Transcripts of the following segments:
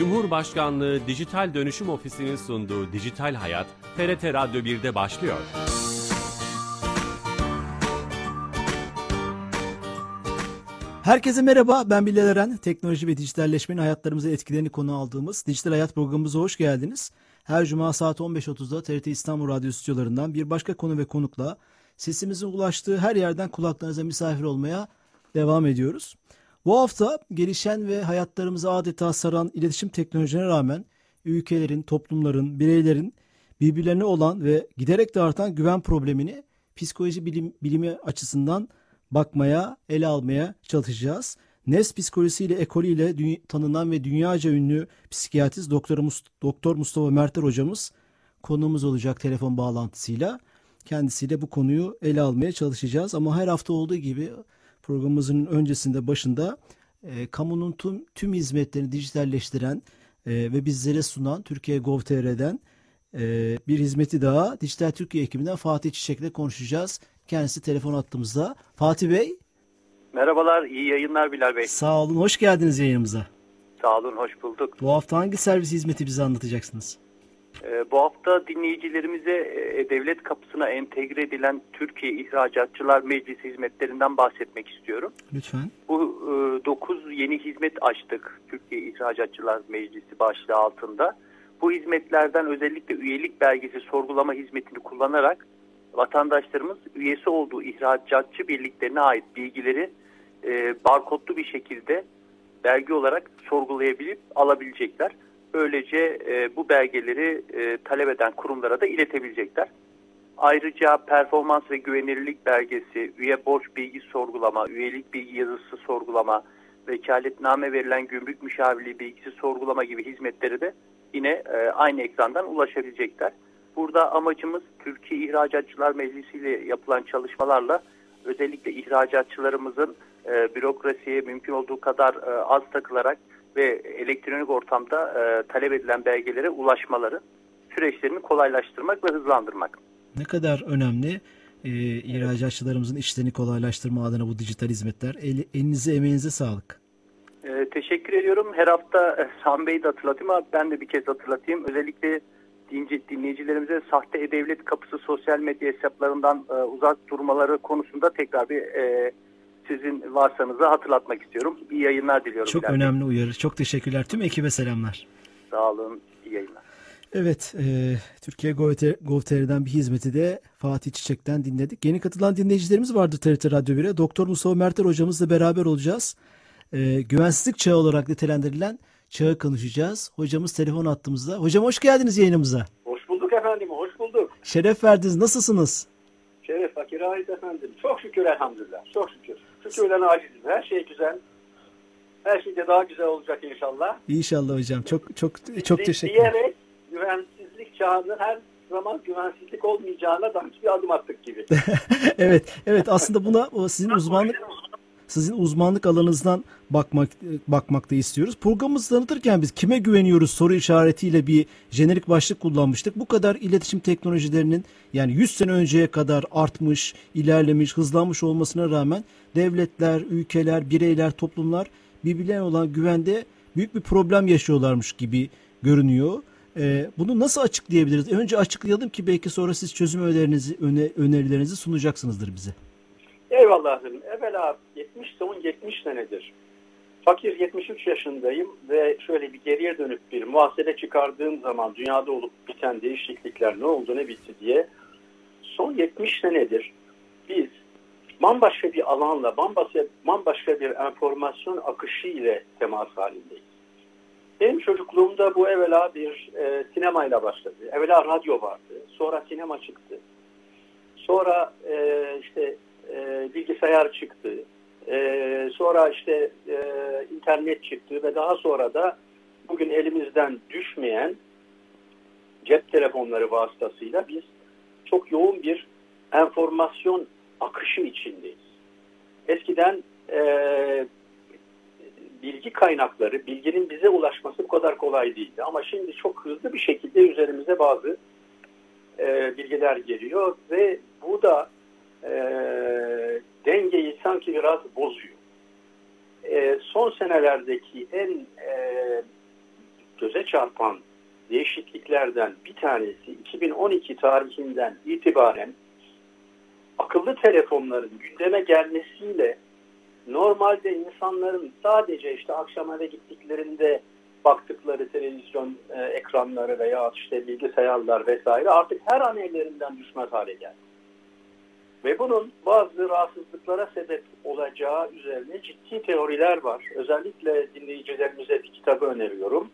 Cumhurbaşkanlığı Dijital Dönüşüm Ofisi'nin sunduğu Dijital Hayat, TRT Radyo 1'de başlıyor. Herkese merhaba, ben Bilal Eren. Teknoloji ve dijitalleşmenin hayatlarımıza etkilerini konu aldığımız Dijital Hayat programımıza hoş geldiniz. Her cuma saat 15.30'da TRT İstanbul Radyo stüdyolarından bir başka konu ve konukla sesimizin ulaştığı her yerden kulaklarınıza misafir olmaya devam ediyoruz. Bu hafta gelişen ve hayatlarımızı adeta saran iletişim teknolojilerine rağmen ülkelerin, toplumların, bireylerin birbirlerine olan ve giderek de artan güven problemini psikoloji bilim, bilimi açısından bakmaya, ele almaya çalışacağız. NES psikolojisiyle ekolüyle tanınan ve dünyaca ünlü psikiyatrist Doktor, Must Doktor Mustafa Merter hocamız konuğumuz olacak telefon bağlantısıyla. Kendisiyle bu konuyu ele almaya çalışacağız ama her hafta olduğu gibi programımızın öncesinde başında e, kamunun tüm, tüm hizmetlerini dijitalleştiren e, ve bizlere sunan Türkiye Gov.tr'den e, bir hizmeti daha Dijital Türkiye ekibinden Fatih Çiçek'le konuşacağız. Kendisi telefon attığımızda. Fatih Bey. Merhabalar, iyi yayınlar Bilal Bey. Sağ olun, hoş geldiniz yayınımıza. Sağ olun, hoş bulduk. Bu hafta hangi servis hizmeti bize anlatacaksınız? Ee, bu hafta dinleyicilerimize e, devlet kapısına entegre edilen Türkiye İhracatçılar Meclisi hizmetlerinden bahsetmek istiyorum. Lütfen. Bu 9 e, yeni hizmet açtık Türkiye İhracatçılar Meclisi başlığı altında. Bu hizmetlerden özellikle üyelik belgesi sorgulama hizmetini kullanarak vatandaşlarımız üyesi olduğu ihracatçı birliklerine ait bilgileri e, barkodlu bir şekilde belge olarak sorgulayabilip alabilecekler. Böylece e, bu belgeleri e, talep eden kurumlara da iletebilecekler. Ayrıca performans ve güvenilirlik belgesi, üye borç bilgi sorgulama, üyelik bilgi yazısı sorgulama, vekaletname verilen gümrük müşavirliği bilgisi sorgulama gibi hizmetleri de yine e, aynı ekrandan ulaşabilecekler. Burada amacımız Türkiye İhracatçılar Meclisi ile yapılan çalışmalarla özellikle ihracatçılarımızın e, bürokrasiye mümkün olduğu kadar e, az takılarak ve elektronik ortamda e, talep edilen belgelere ulaşmaları süreçlerini kolaylaştırmak ve hızlandırmak. Ne kadar önemli e, ihracatçılarımızın işlerini kolaylaştırma adına bu dijital hizmetler. El, elinize emeğinize sağlık. E, teşekkür ediyorum. Her hafta e, Sami Bey'i de hatırlatayım ama ben de bir kez hatırlatayım. Özellikle dinleyicilerimize sahte e-devlet kapısı sosyal medya hesaplarından e, uzak durmaları konusunda tekrar bir e, sizin varsanıza hatırlatmak istiyorum. İyi yayınlar diliyorum. Çok önemli uyarı. Çok teşekkürler. Tüm ekibe selamlar. Sağ olun. İyi yayınlar. Evet, e, Türkiye Gov.tr'den bir hizmeti de Fatih Çiçek'ten dinledik. Yeni katılan dinleyicilerimiz vardı TRT Radyo 1'e. Doktor Mustafa Merter hocamızla beraber olacağız. E, güvensizlik çağı olarak nitelendirilen çağı konuşacağız. Hocamız telefon attığımızda. Hocam hoş geldiniz yayınımıza. Hoş bulduk efendim, hoş bulduk. Şeref verdiniz. Nasılsınız? Şeref fakir ait efendim. Çok şükür elhamdülillah. Çok şükür. Şükürden acizim. Her şey güzel. Her şey de daha güzel olacak inşallah. İnşallah hocam. Çok çok çok teşekkür ederim. Diyerek güvensizlik çağının her zaman güvensizlik olmayacağına da bir adım attık gibi. evet, evet aslında buna sizin uzmanlık sizin uzmanlık alanınızdan bakmak bakmakta istiyoruz. Programımızı tanıtırken biz kime güveniyoruz soru işaretiyle bir jenerik başlık kullanmıştık. Bu kadar iletişim teknolojilerinin yani 100 sene önceye kadar artmış, ilerlemiş, hızlanmış olmasına rağmen devletler, ülkeler, bireyler, toplumlar birbirlerine olan güvende büyük bir problem yaşıyorlarmış gibi görünüyor. Ee, bunu nasıl açıklayabiliriz? Önce açıklayalım ki belki sonra siz çözüm önerilerinizi, öne, önerilerinizi sunacaksınızdır bize. Eyvallah Evvela 70 son 70 senedir. Fakir 73 yaşındayım ve şöyle bir geriye dönüp bir muhasebe çıkardığım zaman dünyada olup biten değişiklikler ne oldu ne bitti diye son 70 senedir biz bambaşka bir alanla, bambaşka, bambaşka bir enformasyon akışı ile temas halindeyiz. Benim çocukluğumda bu evvela bir e, sinemayla başladı. Evvela radyo vardı, sonra sinema çıktı. Sonra e, işte e, bilgisayar çıktı. E, sonra işte e, internet çıktı ve daha sonra da bugün elimizden düşmeyen cep telefonları vasıtasıyla biz çok yoğun bir enformasyon akışı içindeyiz. Eskiden e, bilgi kaynakları, bilginin bize ulaşması bu kadar kolay değildi. Ama şimdi çok hızlı bir şekilde üzerimize bazı e, bilgiler geliyor ve bu da e, dengeyi sanki biraz bozuyor. E, son senelerdeki en e, göze çarpan değişikliklerden bir tanesi 2012 tarihinden itibaren akıllı telefonların gündeme gelmesiyle normalde insanların sadece işte akşam eve gittiklerinde baktıkları televizyon e, ekranları veya işte bilgisayarlar vesaire artık her an ellerinden düşmez hale geldi. Ve bunun bazı rahatsızlıklara sebep olacağı üzerine ciddi teoriler var. Özellikle dinleyicilerimize bir kitabı öneriyorum.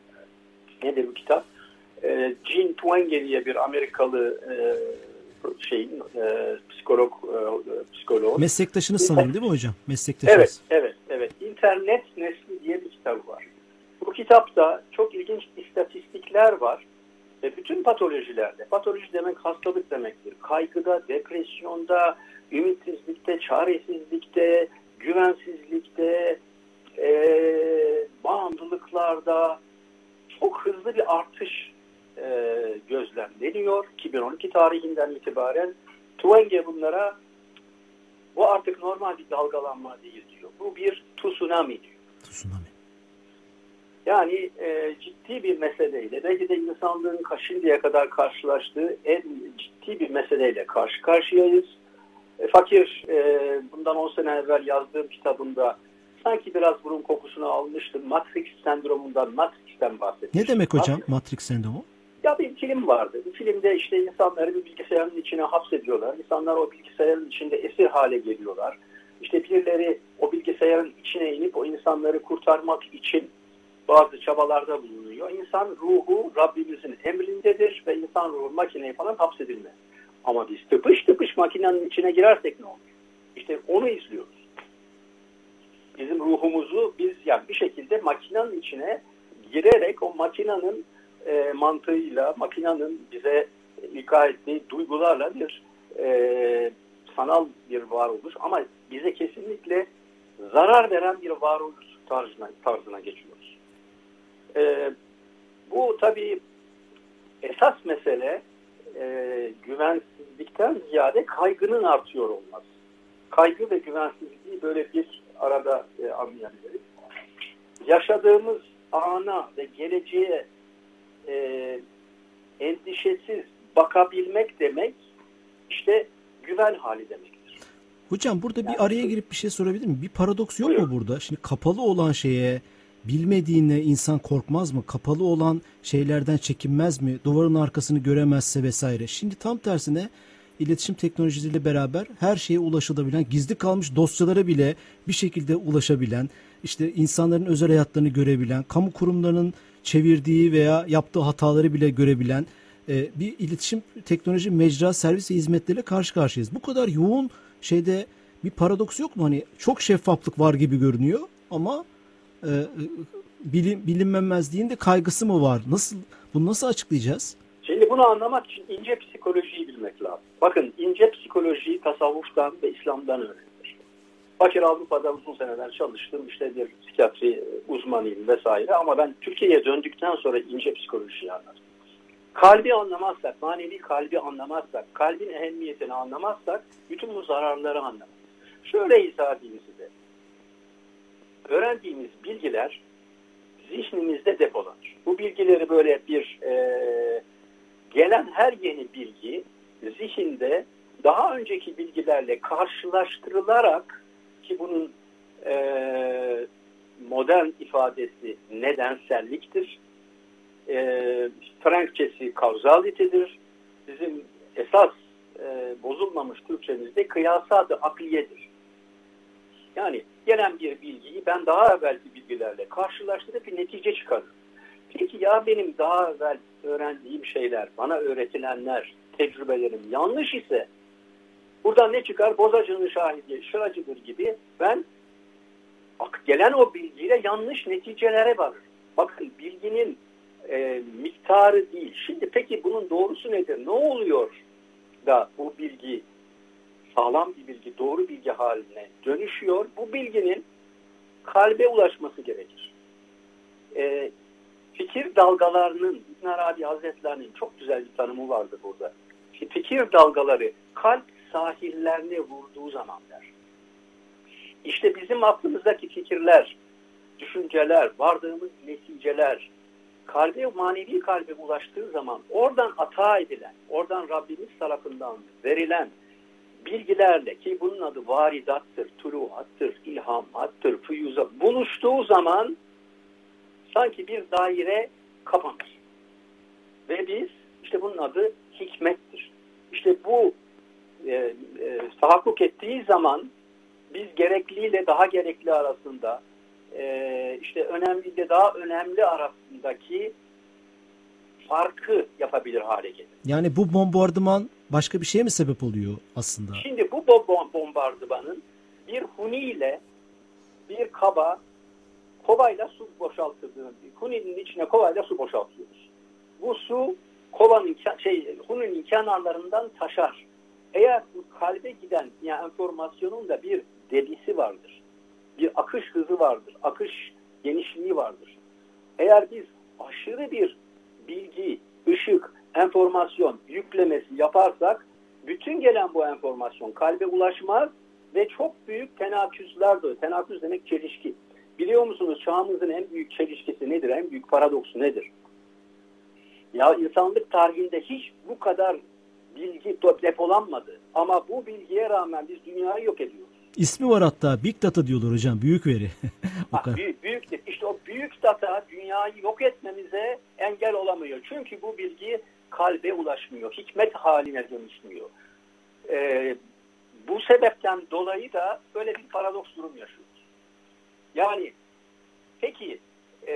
Nedir bu kitap? E, Gene Twenge diye bir Amerikalı e, şeyin e, psikolog e, psikolog. Meslektaşınız sanırım değil mi hocam? Meslektaşınız. Evet, evet, evet. İnternet Nesli diye bir kitabı var. Bu kitapta çok ilginç istatistikler var. Ve bütün patolojilerde, patoloji demek hastalık demektir. Kaygıda, depresyonda, ümitsizlikte, çaresizlikte, güvensizlikte, e, bağımlılıklarda çok hızlı bir artış e, gözlemleniyor. 2012 tarihinden itibaren Twenge bunlara bu artık normal bir dalgalanma değil diyor. Bu bir tsunami diyor. Tsunami. Yani e, ciddi bir meseleyle, belki de insanlığın şimdiye kadar karşılaştığı en ciddi bir meseleyle karşı karşıyayız. E, fakir, e, bundan 10 sene evvel yazdığım kitabımda sanki biraz bunun kokusunu almıştım. Matrix sendromundan, Matrix'ten bahsetmiştim. Ne demek hocam Matrix sendromu? Ya bir film vardı. Bu filmde işte insanları bir bilgisayarın içine hapsediyorlar. İnsanlar o bilgisayarın içinde esir hale geliyorlar. İşte birileri o bilgisayarın içine inip o insanları kurtarmak için bazı çabalarda bulunuyor. İnsan ruhu Rabbimizin emrindedir ve insan ruhu makineye falan hapsedilmez. Ama biz tıpış tıpış makinenin içine girersek ne olur? İşte onu izliyoruz. Bizim ruhumuzu biz yani bir şekilde makinenin içine girerek o makinenin e, mantığıyla, makinenin bize ilka ettiği duygularla bir e, sanal bir varoluş ama bize kesinlikle zarar veren bir varoluş tarzına, tarzına geçiyoruz. E, bu tabii esas mesele e, güvensizlikten ziyade kaygının artıyor olması. Kaygı ve güvensizliği böyle bir arada e, anlayabiliriz. Yaşadığımız ana ve geleceğe e, endişesiz bakabilmek demek işte güven hali demektir. Hocam burada bir araya girip bir şey sorabilir miyim? Bir paradoks yok mu burada? Şimdi kapalı olan şeye bilmediğine insan korkmaz mı? Kapalı olan şeylerden çekinmez mi? Duvarın arkasını göremezse vesaire. Şimdi tam tersine iletişim teknolojisiyle beraber her şeye ulaşılabilen, gizli kalmış dosyalara bile bir şekilde ulaşabilen, işte insanların özel hayatlarını görebilen, kamu kurumlarının çevirdiği veya yaptığı hataları bile görebilen e, bir iletişim teknoloji mecra servis ve hizmetleriyle karşı karşıyayız. Bu kadar yoğun şeyde bir paradoks yok mu? Hani çok şeffaflık var gibi görünüyor ama e, bilin, bilinmemezliğin de kaygısı mı var? Nasıl bunu nasıl açıklayacağız? Şimdi bunu anlamak için ince psikolojiyi bilmek lazım. Bakın ince psikolojiyi tasavvuftan ve İslam'dan öğrenilir. Fakir Avrupa'da uzun seneler çalıştım. İşte bir psikiyatri uzmanıyım vesaire ama ben Türkiye'ye döndükten sonra ince psikolojiyi anladım. Kalbi anlamazsak, manevi kalbi anlamazsak, kalbin ehemmiyetini anlamazsak bütün bu zararları anlamayız. Şöyle izah edeyim size. Öğrendiğimiz bilgiler zihnimizde depolanır. Bu bilgileri böyle bir e, gelen her yeni bilgi zihinde daha önceki bilgilerle karşılaştırılarak ki bunun e, modern ifadesi nedenselliktir. E, Frankçesi kauzalitedir. Bizim esas e, bozulmamış Türkçemizde kıyasat akliyedir. Yani gelen bir bilgiyi ben daha evvelki bilgilerle karşılaştırıp bir netice çıkarırım. Peki ya benim daha evvel öğrendiğim şeyler, bana öğretilenler, tecrübelerim yanlış ise buradan ne çıkar? Bozacının şahidi, şıracıdır gibi ben gelen o bilgiyle yanlış neticelere varır. Bakın bilginin e, miktarı değil. Şimdi peki bunun doğrusu nedir? Ne oluyor da bu bilgi sağlam bir bilgi, doğru bilgi haline dönüşüyor? Bu bilginin kalbe ulaşması gerekir. E, fikir dalgalarının, İbn Arabi Hazretlerinin çok güzel bir tanımı vardı burada. Fikir dalgaları kalp sahillerine vurduğu zaman der. İşte bizim aklımızdaki fikirler, düşünceler, vardığımız neticeler kalbe, manevi kalbe ulaştığı zaman oradan ata edilen, oradan Rabbimiz tarafından verilen bilgilerle ki bunun adı varidattır, turuhattır, ilhamattır, füyuza buluştuğu zaman sanki bir daire kapanır. Ve biz işte bunun adı hikmettir. İşte bu e, e, tahakkuk ettiği zaman biz gerekliyle daha gerekli arasında e, işte önemli ile daha önemli arasındaki farkı yapabilir hale gelir. Yani bu bombardıman başka bir şeye mi sebep oluyor aslında? Şimdi bu bombardımanın bir huni ile bir kaba kovayla su boşaltıldığını, huninin içine kovayla su boşaltıyoruz. Bu su kovanın şey huninin kenarlarından taşar. Eğer bu kalbe giden yani enformasyonun da bir debisi vardır. Bir akış hızı vardır. Akış genişliği vardır. Eğer biz aşırı bir bilgi, ışık, enformasyon yüklemesi yaparsak bütün gelen bu enformasyon kalbe ulaşmaz ve çok büyük tenaküsler doğuyor. Tenaküs demek çelişki. Biliyor musunuz çağımızın en büyük çelişkisi nedir? En büyük paradoksu nedir? Ya insanlık tarihinde hiç bu kadar bilgi depolanmadı. Ama bu bilgiye rağmen biz dünyayı yok ediyoruz. İsmi var hatta Big Data diyorlar hocam. Büyük veri. ha, büyük, büyük, işte o büyük data dünyayı yok etmemize engel olamıyor. Çünkü bu bilgi kalbe ulaşmıyor. Hikmet haline dönüşmüyor. Ee, bu sebepten dolayı da böyle bir paradoks durum yaşıyoruz. Yani peki e,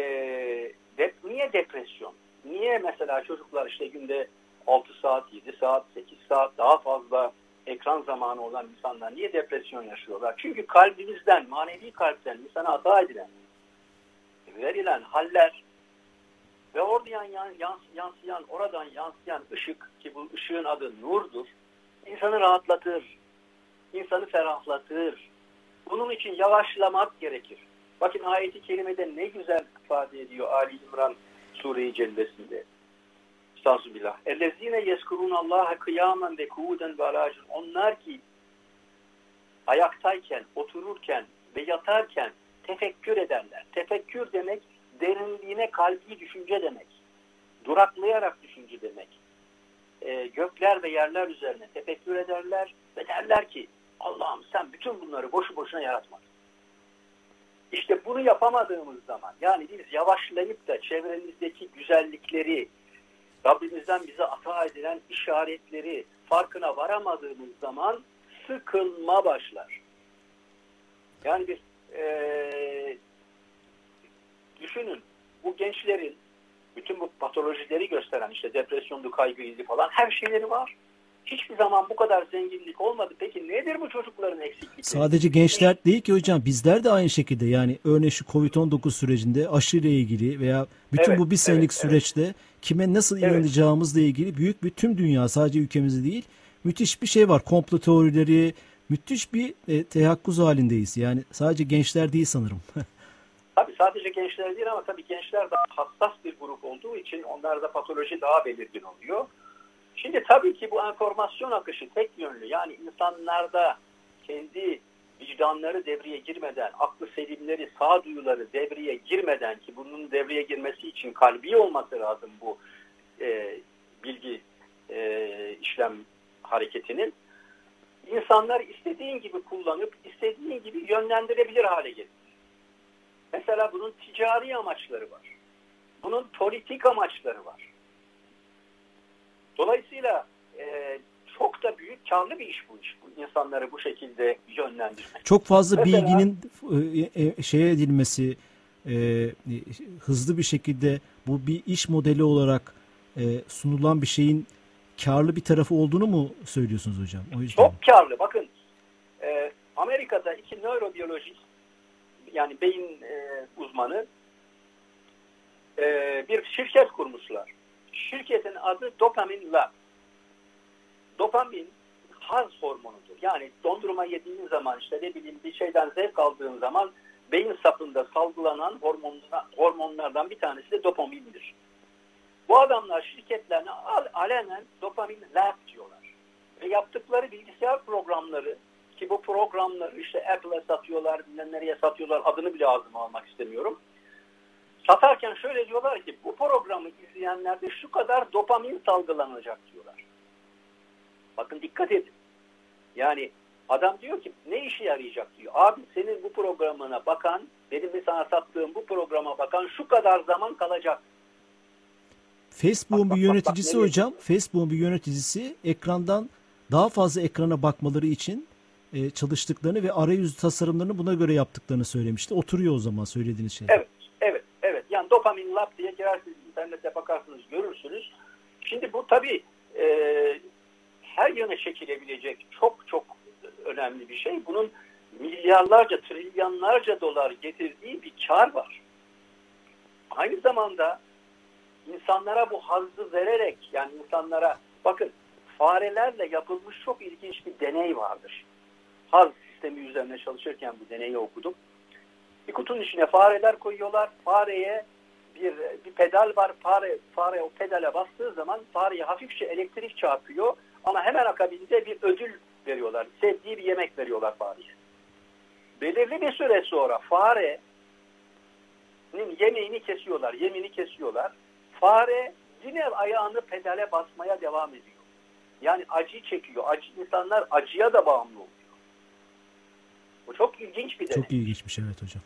de, niye depresyon? Niye mesela çocuklar işte günde 6 saat, 7 saat, 8 saat daha fazla ekran zamanı olan insanlar niye depresyon yaşıyorlar? Çünkü kalbimizden, manevi kalpten insana hata edilen, verilen haller ve oradan yansıyan, oradan yansıyan ışık ki bu ışığın adı nurdur, insanı rahatlatır, insanı ferahlatır. Bunun için yavaşlamak gerekir. Bakın ayeti kerimede ne güzel ifade ediyor Ali İmran Sure-i Cellesi'nde. Estağfirullah. Ellezine yeskurun Allah'a kıyamen ve kuuden ve alacın. Onlar ki ayaktayken, otururken ve yatarken tefekkür ederler. Tefekkür demek derinliğine kalbi düşünce demek. Duraklayarak düşünce demek. E, gökler ve yerler üzerine tefekkür ederler ve derler ki Allah'ım sen bütün bunları boşu boşuna yaratmadın. İşte bunu yapamadığımız zaman yani biz yavaşlayıp da çevremizdeki güzellikleri, Rabbimizden bize ata edilen işaretleri farkına varamadığımız zaman sıkılma başlar. Yani bir e, düşünün bu gençlerin bütün bu patolojileri gösteren işte depresyonlu kaygıydı falan her şeyleri var. Hiçbir zaman bu kadar zenginlik olmadı. Peki nedir bu çocukların eksiklikleri? Sadece gençler değil ki hocam bizler de aynı şekilde yani örneğin şu Covid-19 sürecinde aşıyla ilgili veya bütün evet, bu bir senelik evet, süreçte evet. kime nasıl evet. inanacağımızla ilgili büyük bir tüm dünya sadece ülkemizde değil müthiş bir şey var. Komplo teorileri müthiş bir e, teyakkuz halindeyiz. Yani sadece gençler değil sanırım. tabii sadece gençler değil ama tabii gençler daha hassas bir grup olduğu için onlarda patoloji daha belirgin oluyor. Şimdi tabii ki bu enformasyon akışı tek yönlü. Yani insanlarda kendi vicdanları devreye girmeden, aklı selimleri, sağduyuları devreye girmeden ki bunun devreye girmesi için kalbi olması lazım bu e, bilgi e, işlem hareketinin. İnsanlar istediğin gibi kullanıp istediğin gibi yönlendirebilir hale gelir. Mesela bunun ticari amaçları var. Bunun politik amaçları var. Dolayısıyla e, çok da büyük karlı bir iş bu iş. Bu insanları bu şekilde yönlendirmek. Çok fazla Mesela, bilginin e, e, şeye edilmesi e, hızlı bir şekilde bu bir iş modeli olarak e, sunulan bir şeyin karlı bir tarafı olduğunu mu söylüyorsunuz hocam? O yüzden. Çok karlı. Bakın e, Amerika'da iki nörobiyolojist yani beyin e, uzmanı e, bir şirket kurmuşlar. Şirketin adı Dopamin Lab. Dopamin haz hormonudur. Yani dondurma yediğin zaman işte ne bileyim bir şeyden zevk aldığın zaman beyin sapında salgılanan hormonlar, hormonlardan bir tanesi de dopamindir. Bu adamlar şirketlerine al, alenen dopamin lab diyorlar. Ve yaptıkları bilgisayar programları ki bu programları işte Apple'a satıyorlar, bilmem nereye satıyorlar adını bile ağzıma almak istemiyorum satarken şöyle diyorlar ki bu programı izleyenlerde şu kadar dopamin salgılanacak diyorlar. Bakın dikkat edin. Yani adam diyor ki ne işe yarayacak diyor. Abi senin bu programına bakan, benim de sana sattığım bu programa bakan şu kadar zaman kalacak. Facebook'un bir yöneticisi bak, bak, hocam, Facebook'un bir yöneticisi ekrandan daha fazla ekrana bakmaları için e, çalıştıklarını ve arayüz tasarımlarını buna göre yaptıklarını söylemişti. Oturuyor o zaman söylediğiniz şey. Evet, dopamin lab diye girersiniz internette bakarsınız görürsünüz. Şimdi bu tabii e, her yana çekilebilecek çok çok önemli bir şey. Bunun milyarlarca, trilyonlarca dolar getirdiği bir kar var. Aynı zamanda insanlara bu hazzı vererek yani insanlara bakın farelerle yapılmış çok ilginç bir deney vardır. Haz sistemi üzerine çalışırken bu deneyi okudum. Bir kutunun içine fareler koyuyorlar. Fareye bir, bir pedal var. Fare, fare o pedale bastığı zaman fareye hafifçe elektrik çarpıyor. Ama hemen akabinde bir ödül veriyorlar. Sevdiği bir yemek veriyorlar fareye. Belirli bir süre sonra farenin yemeğini kesiyorlar, yemini kesiyorlar. Fare yine ayağını pedale basmaya devam ediyor. Yani acı çekiyor. Acı, insanlar acıya da bağımlı oluyor. Bu çok ilginç bir deney. Çok ilginçmiş evet hocam.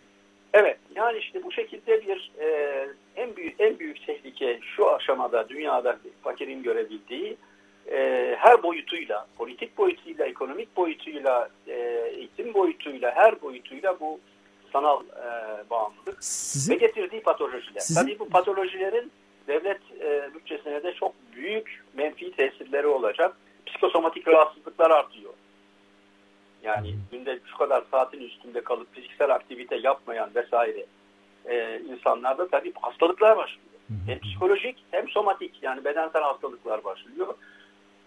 Evet yani işte bu şekilde bir e, en büyük en büyük tehlike şu aşamada dünyada fakirin görebildiği e, her boyutuyla, politik boyutuyla, ekonomik boyutuyla, e, eğitim boyutuyla, her boyutuyla bu sanal e, bağımlılık Sizin... ve getirdiği patolojiler. Sizin... Tabii bu patolojilerin devlet e, bütçesine de çok büyük menfi tesirleri olacak. Psikosomatik rahatsızlıklar artıyor. Yani günde şu kadar saatin üstünde kalıp fiziksel aktivite yapmayan vesaire e, insanlarda tabii hastalıklar başlıyor. Hem psikolojik hem somatik yani bedensel hastalıklar başlıyor.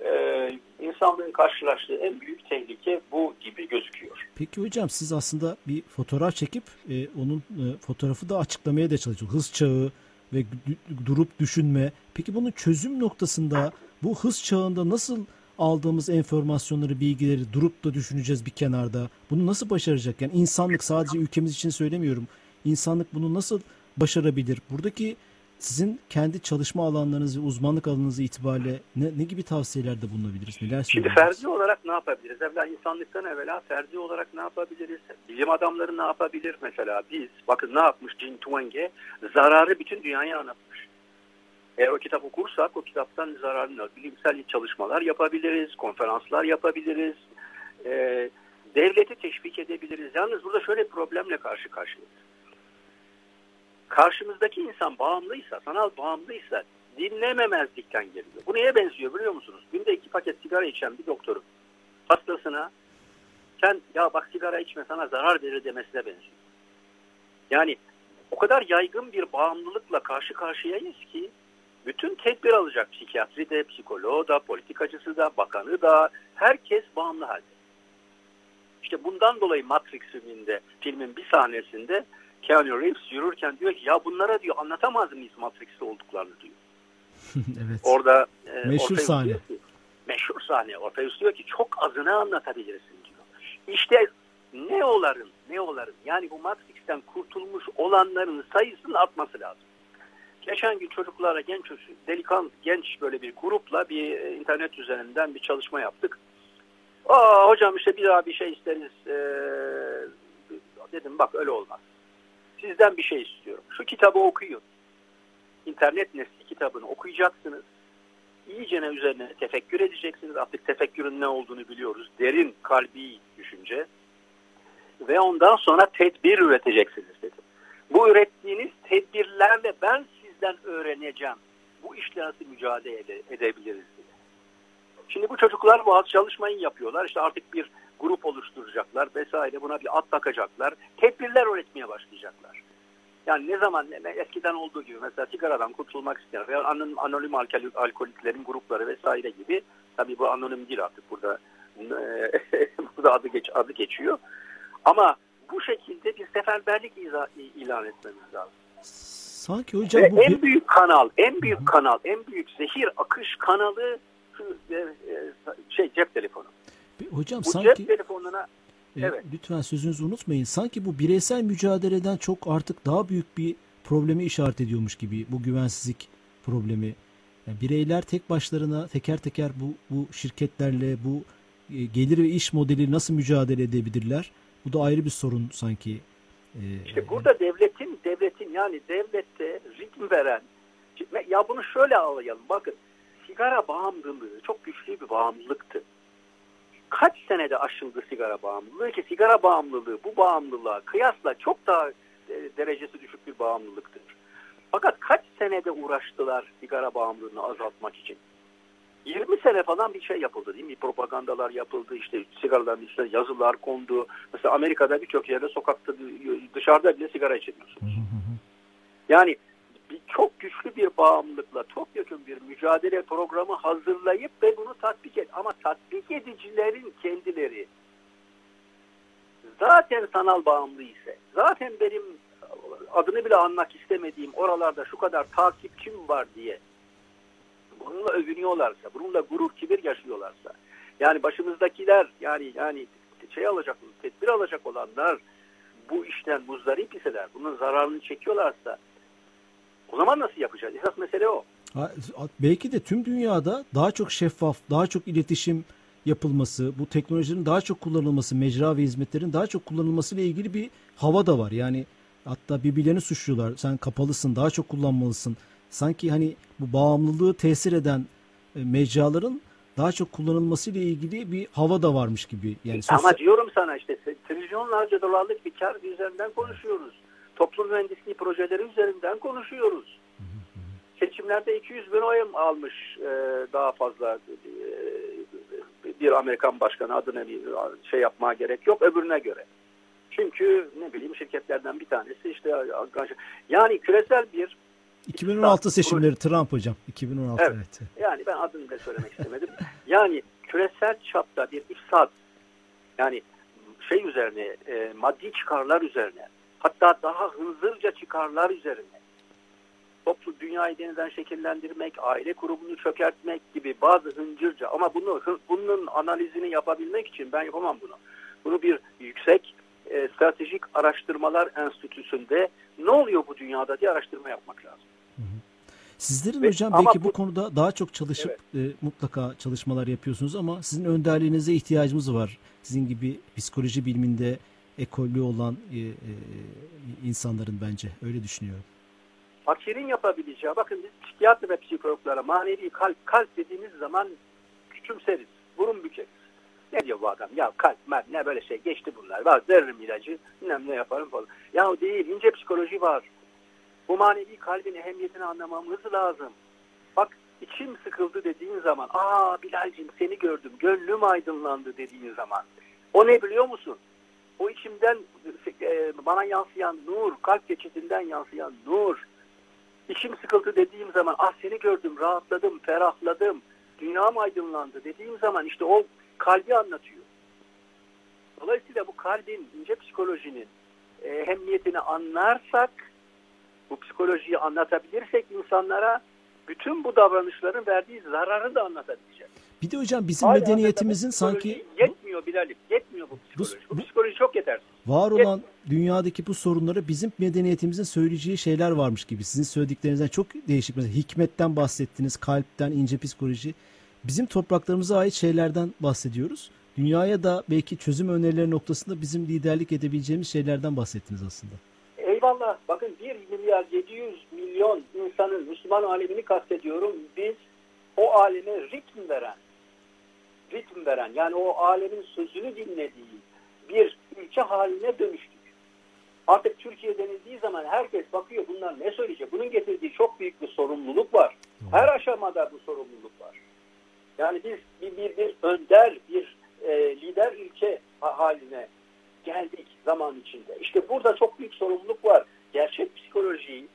Ee, insanlığın karşılaştığı en büyük tehlike bu gibi gözüküyor. Peki hocam siz aslında bir fotoğraf çekip e, onun e, fotoğrafı da açıklamaya da çalışıyorsunuz. Hız çağı ve durup düşünme. Peki bunun çözüm noktasında bu hız çağında nasıl aldığımız enformasyonları, bilgileri durup da düşüneceğiz bir kenarda. Bunu nasıl başaracak? Yani insanlık sadece ülkemiz için söylemiyorum. İnsanlık bunu nasıl başarabilir? Buradaki sizin kendi çalışma alanlarınız ve uzmanlık alanınız itibariyle ne, ne gibi tavsiyelerde bulunabiliriz? Neler Şimdi ferdi olarak ne yapabiliriz? Evvela insanlıktan evvela ferdi olarak ne yapabiliriz? Bilim adamları ne yapabilir? Mesela biz, bakın ne yapmış Jin Twenge? Zararı bütün dünyaya anlatmış. Eğer o kitap okursak o kitaptan zararını, bilimsel çalışmalar yapabiliriz, konferanslar yapabiliriz, e, devleti teşvik edebiliriz. Yalnız burada şöyle bir problemle karşı karşıyayız karşımızdaki insan bağımlıysa, sanal bağımlıysa dinlememezlikten geliyor. Bu neye benziyor biliyor musunuz? Günde iki paket sigara içen bir doktorun hastasına sen ya bak sigara içme sana zarar verir demesine benziyor. Yani o kadar yaygın bir bağımlılıkla karşı karşıyayız ki bütün tedbir alacak psikiyatri de, psikoloğu da, politikacısı da, bakanı da herkes bağımlı halde. İşte bundan dolayı Matrix filminde, filmin bir sahnesinde Keanu Reeves yürürken diyor ki ya bunlara diyor anlatamaz mıyız Matrix'te olduklarını diyor. evet. Orada e, meşhur sahne. Ki, meşhur sahne. Ortayus diyor ki çok azını anlatabilirsin diyor. İşte neoların, neoların yani bu Matrix'ten kurtulmuş olanların sayısını atması lazım. Geçen gün çocuklara genç delikan genç böyle bir grupla bir e, internet üzerinden bir çalışma yaptık. Aa hocam işte bir daha bir şey isteriz. Ee, dedim bak öyle olmaz sizden bir şey istiyorum. Şu kitabı okuyun. İnternet nesli kitabını okuyacaksınız. İyice ne üzerine tefekkür edeceksiniz. Artık tefekkürün ne olduğunu biliyoruz. Derin, kalbi düşünce. Ve ondan sonra tedbir üreteceksiniz dedim. Bu ürettiğiniz tedbirlerle ben sizden öğreneceğim. Bu işle nasıl mücadele ede edebiliriz diye. Şimdi bu çocuklar bu çalışmayı yapıyorlar. İşte artık bir grup oluşturacaklar vesaire buna bir at takacaklar. Tedbirler üretmeye başlayacaklar. Yani ne zaman eskiden olduğu gibi mesela sigaradan kurtulmak isteyen veya anonim, anonim alkol, alkoliklerin grupları vesaire gibi tabii bu anonim değil artık burada burada adı geç adı geçiyor. Ama bu şekilde bir seferberlik ilan etmemiz lazım. Sanki hocam Ve bu en büyük kanal, en büyük kanal, en büyük zehir akış kanalı e, e, şey cep telefonu. Hocam bu sanki cep telefonuna e, evet. lütfen sözünüzü unutmayın. Sanki bu bireysel mücadeleden çok artık daha büyük bir problemi işaret ediyormuş gibi bu güvensizlik problemi. Yani bireyler tek başlarına teker teker bu bu şirketlerle bu gelir ve iş modeli nasıl mücadele edebilirler? Bu da ayrı bir sorun sanki. Ee, işte burada devletin devletin yani devlette ritm veren ya bunu şöyle alayalım. Bakın sigara bağımlılığı çok güçlü bir bağımlılıktı. Kaç senede aşıldı sigara bağımlılığı ki sigara bağımlılığı bu bağımlılığa kıyasla çok daha e, derecesi düşük bir bağımlılıktır. Fakat kaç senede uğraştılar sigara bağımlılığını azaltmak için? 20 sene falan bir şey yapıldı değil mi? Propagandalar yapıldı, işte sigaraların üstüne yazılar kondu. Mesela Amerika'da birçok yerde sokakta dışarıda bile sigara içemiyorsunuz. Yani bir, çok güçlü bir bağımlılıkla çok yakın bir mücadele programı hazırlayıp ve bunu tatbik et. Ama tatbik edicilerin kendileri zaten sanal bağımlı ise, zaten benim adını bile anmak istemediğim oralarda şu kadar takipçim var diye bununla övünüyorlarsa, bununla gurur kibir yaşıyorlarsa, yani başımızdakiler yani yani şey alacak, tedbir alacak olanlar bu işten muzdarip iseler, bunun zararını çekiyorlarsa o zaman nasıl yapacağız? Esas mesele o. belki de tüm dünyada daha çok şeffaf, daha çok iletişim yapılması, bu teknolojinin daha çok kullanılması, mecra ve hizmetlerin daha çok kullanılması ile ilgili bir hava da var. Yani hatta birbirlerini suçluyorlar. Sen kapalısın, daha çok kullanmalısın. Sanki hani bu bağımlılığı tesir eden e, mecraların daha çok kullanılması ile ilgili bir hava da varmış gibi. Yani sosyal... Ama diyorum sana işte trilyonlarca dolarlık bir kar üzerinden konuşuyoruz. Toplum mühendisliği projeleri üzerinden konuşuyoruz. Seçimlerde 200 bin oy almış e, daha fazla e, bir Amerikan başkanı adına bir şey yapmaya gerek yok öbürüne göre. Çünkü ne bileyim şirketlerden bir tanesi işte yani küresel bir 2016 seçimleri Trump hocam. 2016 evet. evet. Yani ben adını da söylemek istemedim. Yani küresel çapta bir ifsad yani şey üzerine e, maddi çıkarlar üzerine hatta daha hızlıca çıkarlar üzerine toplu dünyayı yeniden şekillendirmek, aile kurumunu çökertmek gibi bazı hıncırca ama bunu bunun analizini yapabilmek için ben yapamam bunu. Bunu bir yüksek e, stratejik araştırmalar enstitüsünde ne oluyor bu dünyada diye araştırma yapmak lazım. Sizlerin Ve, hocam belki bu, bu konuda daha çok çalışıp evet. e, mutlaka çalışmalar yapıyorsunuz ama sizin önderliğinize ihtiyacımız var. Sizin gibi psikoloji biliminde ekolü olan e, e, insanların bence öyle düşünüyorum. Fakirin yapabileceği, bakın biz psikiyatri ve psikologlara manevi kalp, kalp dediğimiz zaman küçümseriz, burun bükeriz. Ne diyor bu adam? Ya kalp, mert, ne böyle şey geçti bunlar. Var veririm ilacı, bilmem ne yaparım falan. Ya değil, ince psikoloji var. Bu manevi kalbin ehemmiyetini anlamamız lazım. Bak içim sıkıldı dediğin zaman, aa Bilal'cim seni gördüm, gönlüm aydınlandı dediğin zaman. O ne biliyor musun? O içimden e, bana yansıyan nur, kalp geçitinden yansıyan nur. İçim sıkıldı dediğim zaman, ah seni gördüm, rahatladım, ferahladım, dünyam aydınlandı dediğim zaman işte o kalbi anlatıyor. Dolayısıyla bu kalbin, ince psikolojinin e, ehemmiyetini anlarsak bu psikolojiyi anlatabilirsek insanlara bütün bu davranışların verdiği zararı da anlatabileceğiz. Bir de hocam bizim Hala medeniyetimizin sanki yetmiyor Bilal'im. Yetmiyor bu psikoloji. Bu, bu, bu psikoloji çok yetersiz. Var olan dünyadaki bu sorunları bizim medeniyetimizin söyleyeceği şeyler varmış gibi. Sizin söylediklerinizden çok değişik. Mesela hikmetten bahsettiniz, kalpten, ince psikoloji. Bizim topraklarımıza ait şeylerden bahsediyoruz. Dünyaya da belki çözüm önerileri noktasında bizim liderlik edebileceğimiz şeylerden bahsettiniz aslında. Eyvallah. Bakın 1 milyar 700 milyon insanın Müslüman alemini kastediyorum. Biz o aleme ritm veren, ritm veren yani o alemin sözünü dinlediği bir ülke haline dönüştük. Artık Türkiye denildiği zaman herkes bakıyor bunlar ne söyleyecek. Bunun getirdiği çok büyük bir sorumluluk var. Her aşamada bu sorumluluk var. Yani biz bir, bir, bir önder, bir e, lider ülke haline geldik zaman içinde. İşte burada çok büyük sorumluluk var. Gerçek psikolojiyi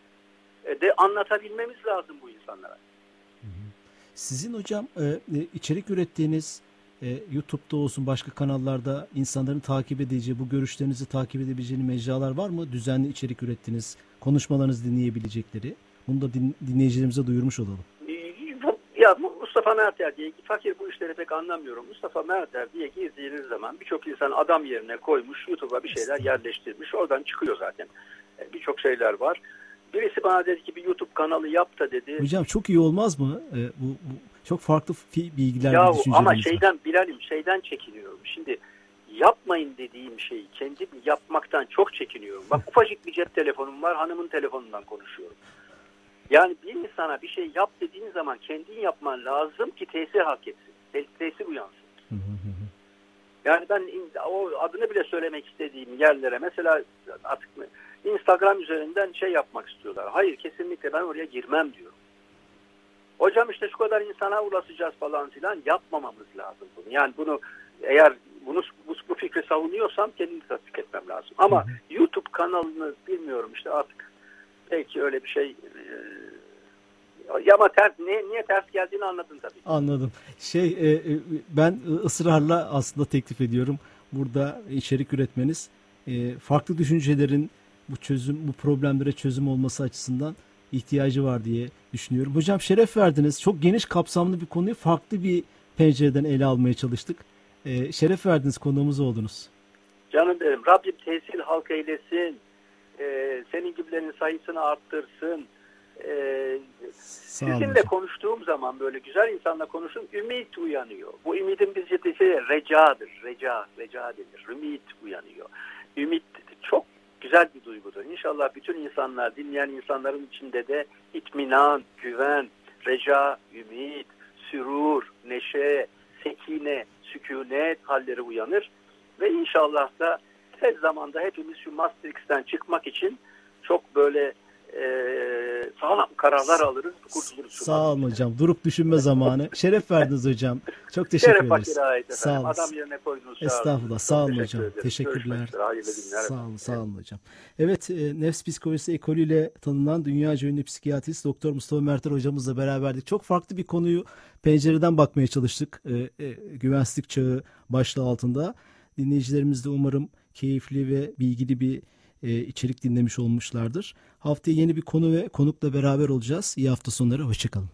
e, de anlatabilmemiz lazım bu insanlara. Sizin hocam e, e, içerik ürettiğiniz YouTube'da olsun başka kanallarda insanların takip edeceği, bu görüşlerinizi takip edebileceğini mecralar var mı? Düzenli içerik ürettiniz, konuşmalarınızı dinleyebilecekleri. Bunu da din, dinleyicilerimize duyurmuş olalım. Mustafa Merter diye fakir bu işleri pek anlamıyorum. Mustafa Merter diye girdiğiniz zaman birçok insan adam yerine koymuş YouTube'a bir şeyler yerleştirmiş. Oradan çıkıyor zaten. E, birçok şeyler var. birisi bana dedi ki bir YouTube kanalı yap da dedi. Hocam çok iyi olmaz mı? Ee, bu, bu çok farklı bilgiler ya, Ama şeyden Bilal'im şeyden çekiniyorum. Şimdi yapmayın dediğim şeyi kendim yapmaktan çok çekiniyorum. Bak ufacık bir cep telefonum var hanımın telefonundan konuşuyorum. Yani bir insana bir şey yap dediğin zaman kendin yapman lazım ki tesir hak etsin. Tesir uyansın. Yani ben o adını bile söylemek istediğim yerlere mesela artık Instagram üzerinden şey yapmak istiyorlar. Hayır kesinlikle ben oraya girmem diyorum. Hocam işte şu kadar insana ulaşacağız falan filan yapmamamız lazım bunu. Yani bunu eğer bunu bu, bu fikri savunuyorsam kendimi tatbik etmem lazım. Ama YouTube kanalını bilmiyorum işte artık belki öyle bir şey e, ama ters, niye, niye ters geldiğini anladın tabii. Anladım. Şey e, e, ben ısrarla aslında teklif ediyorum burada içerik üretmeniz e, farklı düşüncelerin bu çözüm bu problemlere çözüm olması açısından ihtiyacı var diye düşünüyorum. Hocam şeref verdiniz. Çok geniş kapsamlı bir konuyu farklı bir pencereden ele almaya çalıştık. E, şeref verdiniz konuğumuz oldunuz. Canım benim Rabbim tesir halk eylesin. E, senin gibilerin sayısını arttırsın. E, sizinle konuştuğum zaman böyle güzel insanla konuştum. Ümit uyanıyor. Bu ümidin bizce şey, recadır. Reca, reca denir. Ümit uyanıyor. Ümit çok güzel bir duygudur. İnşallah bütün insanlar, dinleyen insanların içinde de itminan, güven, reca, ümit, sürur, neşe, sekine, sükunet halleri uyanır. Ve inşallah da her zamanda hepimiz şu Maastricht'ten çıkmak için çok böyle e, sağlam kararlar alırız, kurtuluruz. Sağ olun hocam. Durup düşünme zamanı. Şeref verdiniz hocam. Çok teşekkür Şeref ederiz. Şeref Sağ olun. Adam yerine koydunuz. Estağfurullah. Sağ olun hocam. Ederim. Teşekkürler. Sağ olun, sağ olun hocam. Evet, e, nefs psikolojisi ekolüyle tanınan dünya ünlü psikiyatrist Doktor Mustafa Merter hocamızla beraberdik. Çok farklı bir konuyu pencereden bakmaya çalıştık. E, e, güvensizlik çağı başlığı altında. Dinleyicilerimiz de umarım keyifli ve bilgili bir e, içerik dinlemiş olmuşlardır. Haftaya yeni bir konu ve konukla beraber olacağız. İyi hafta sonları, hoşçakalın.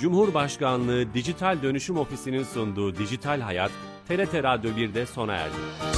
Cumhurbaşkanlığı Dijital Dönüşüm Ofisi'nin sunduğu Dijital Hayat, TRT Radyo 1'de sona erdi.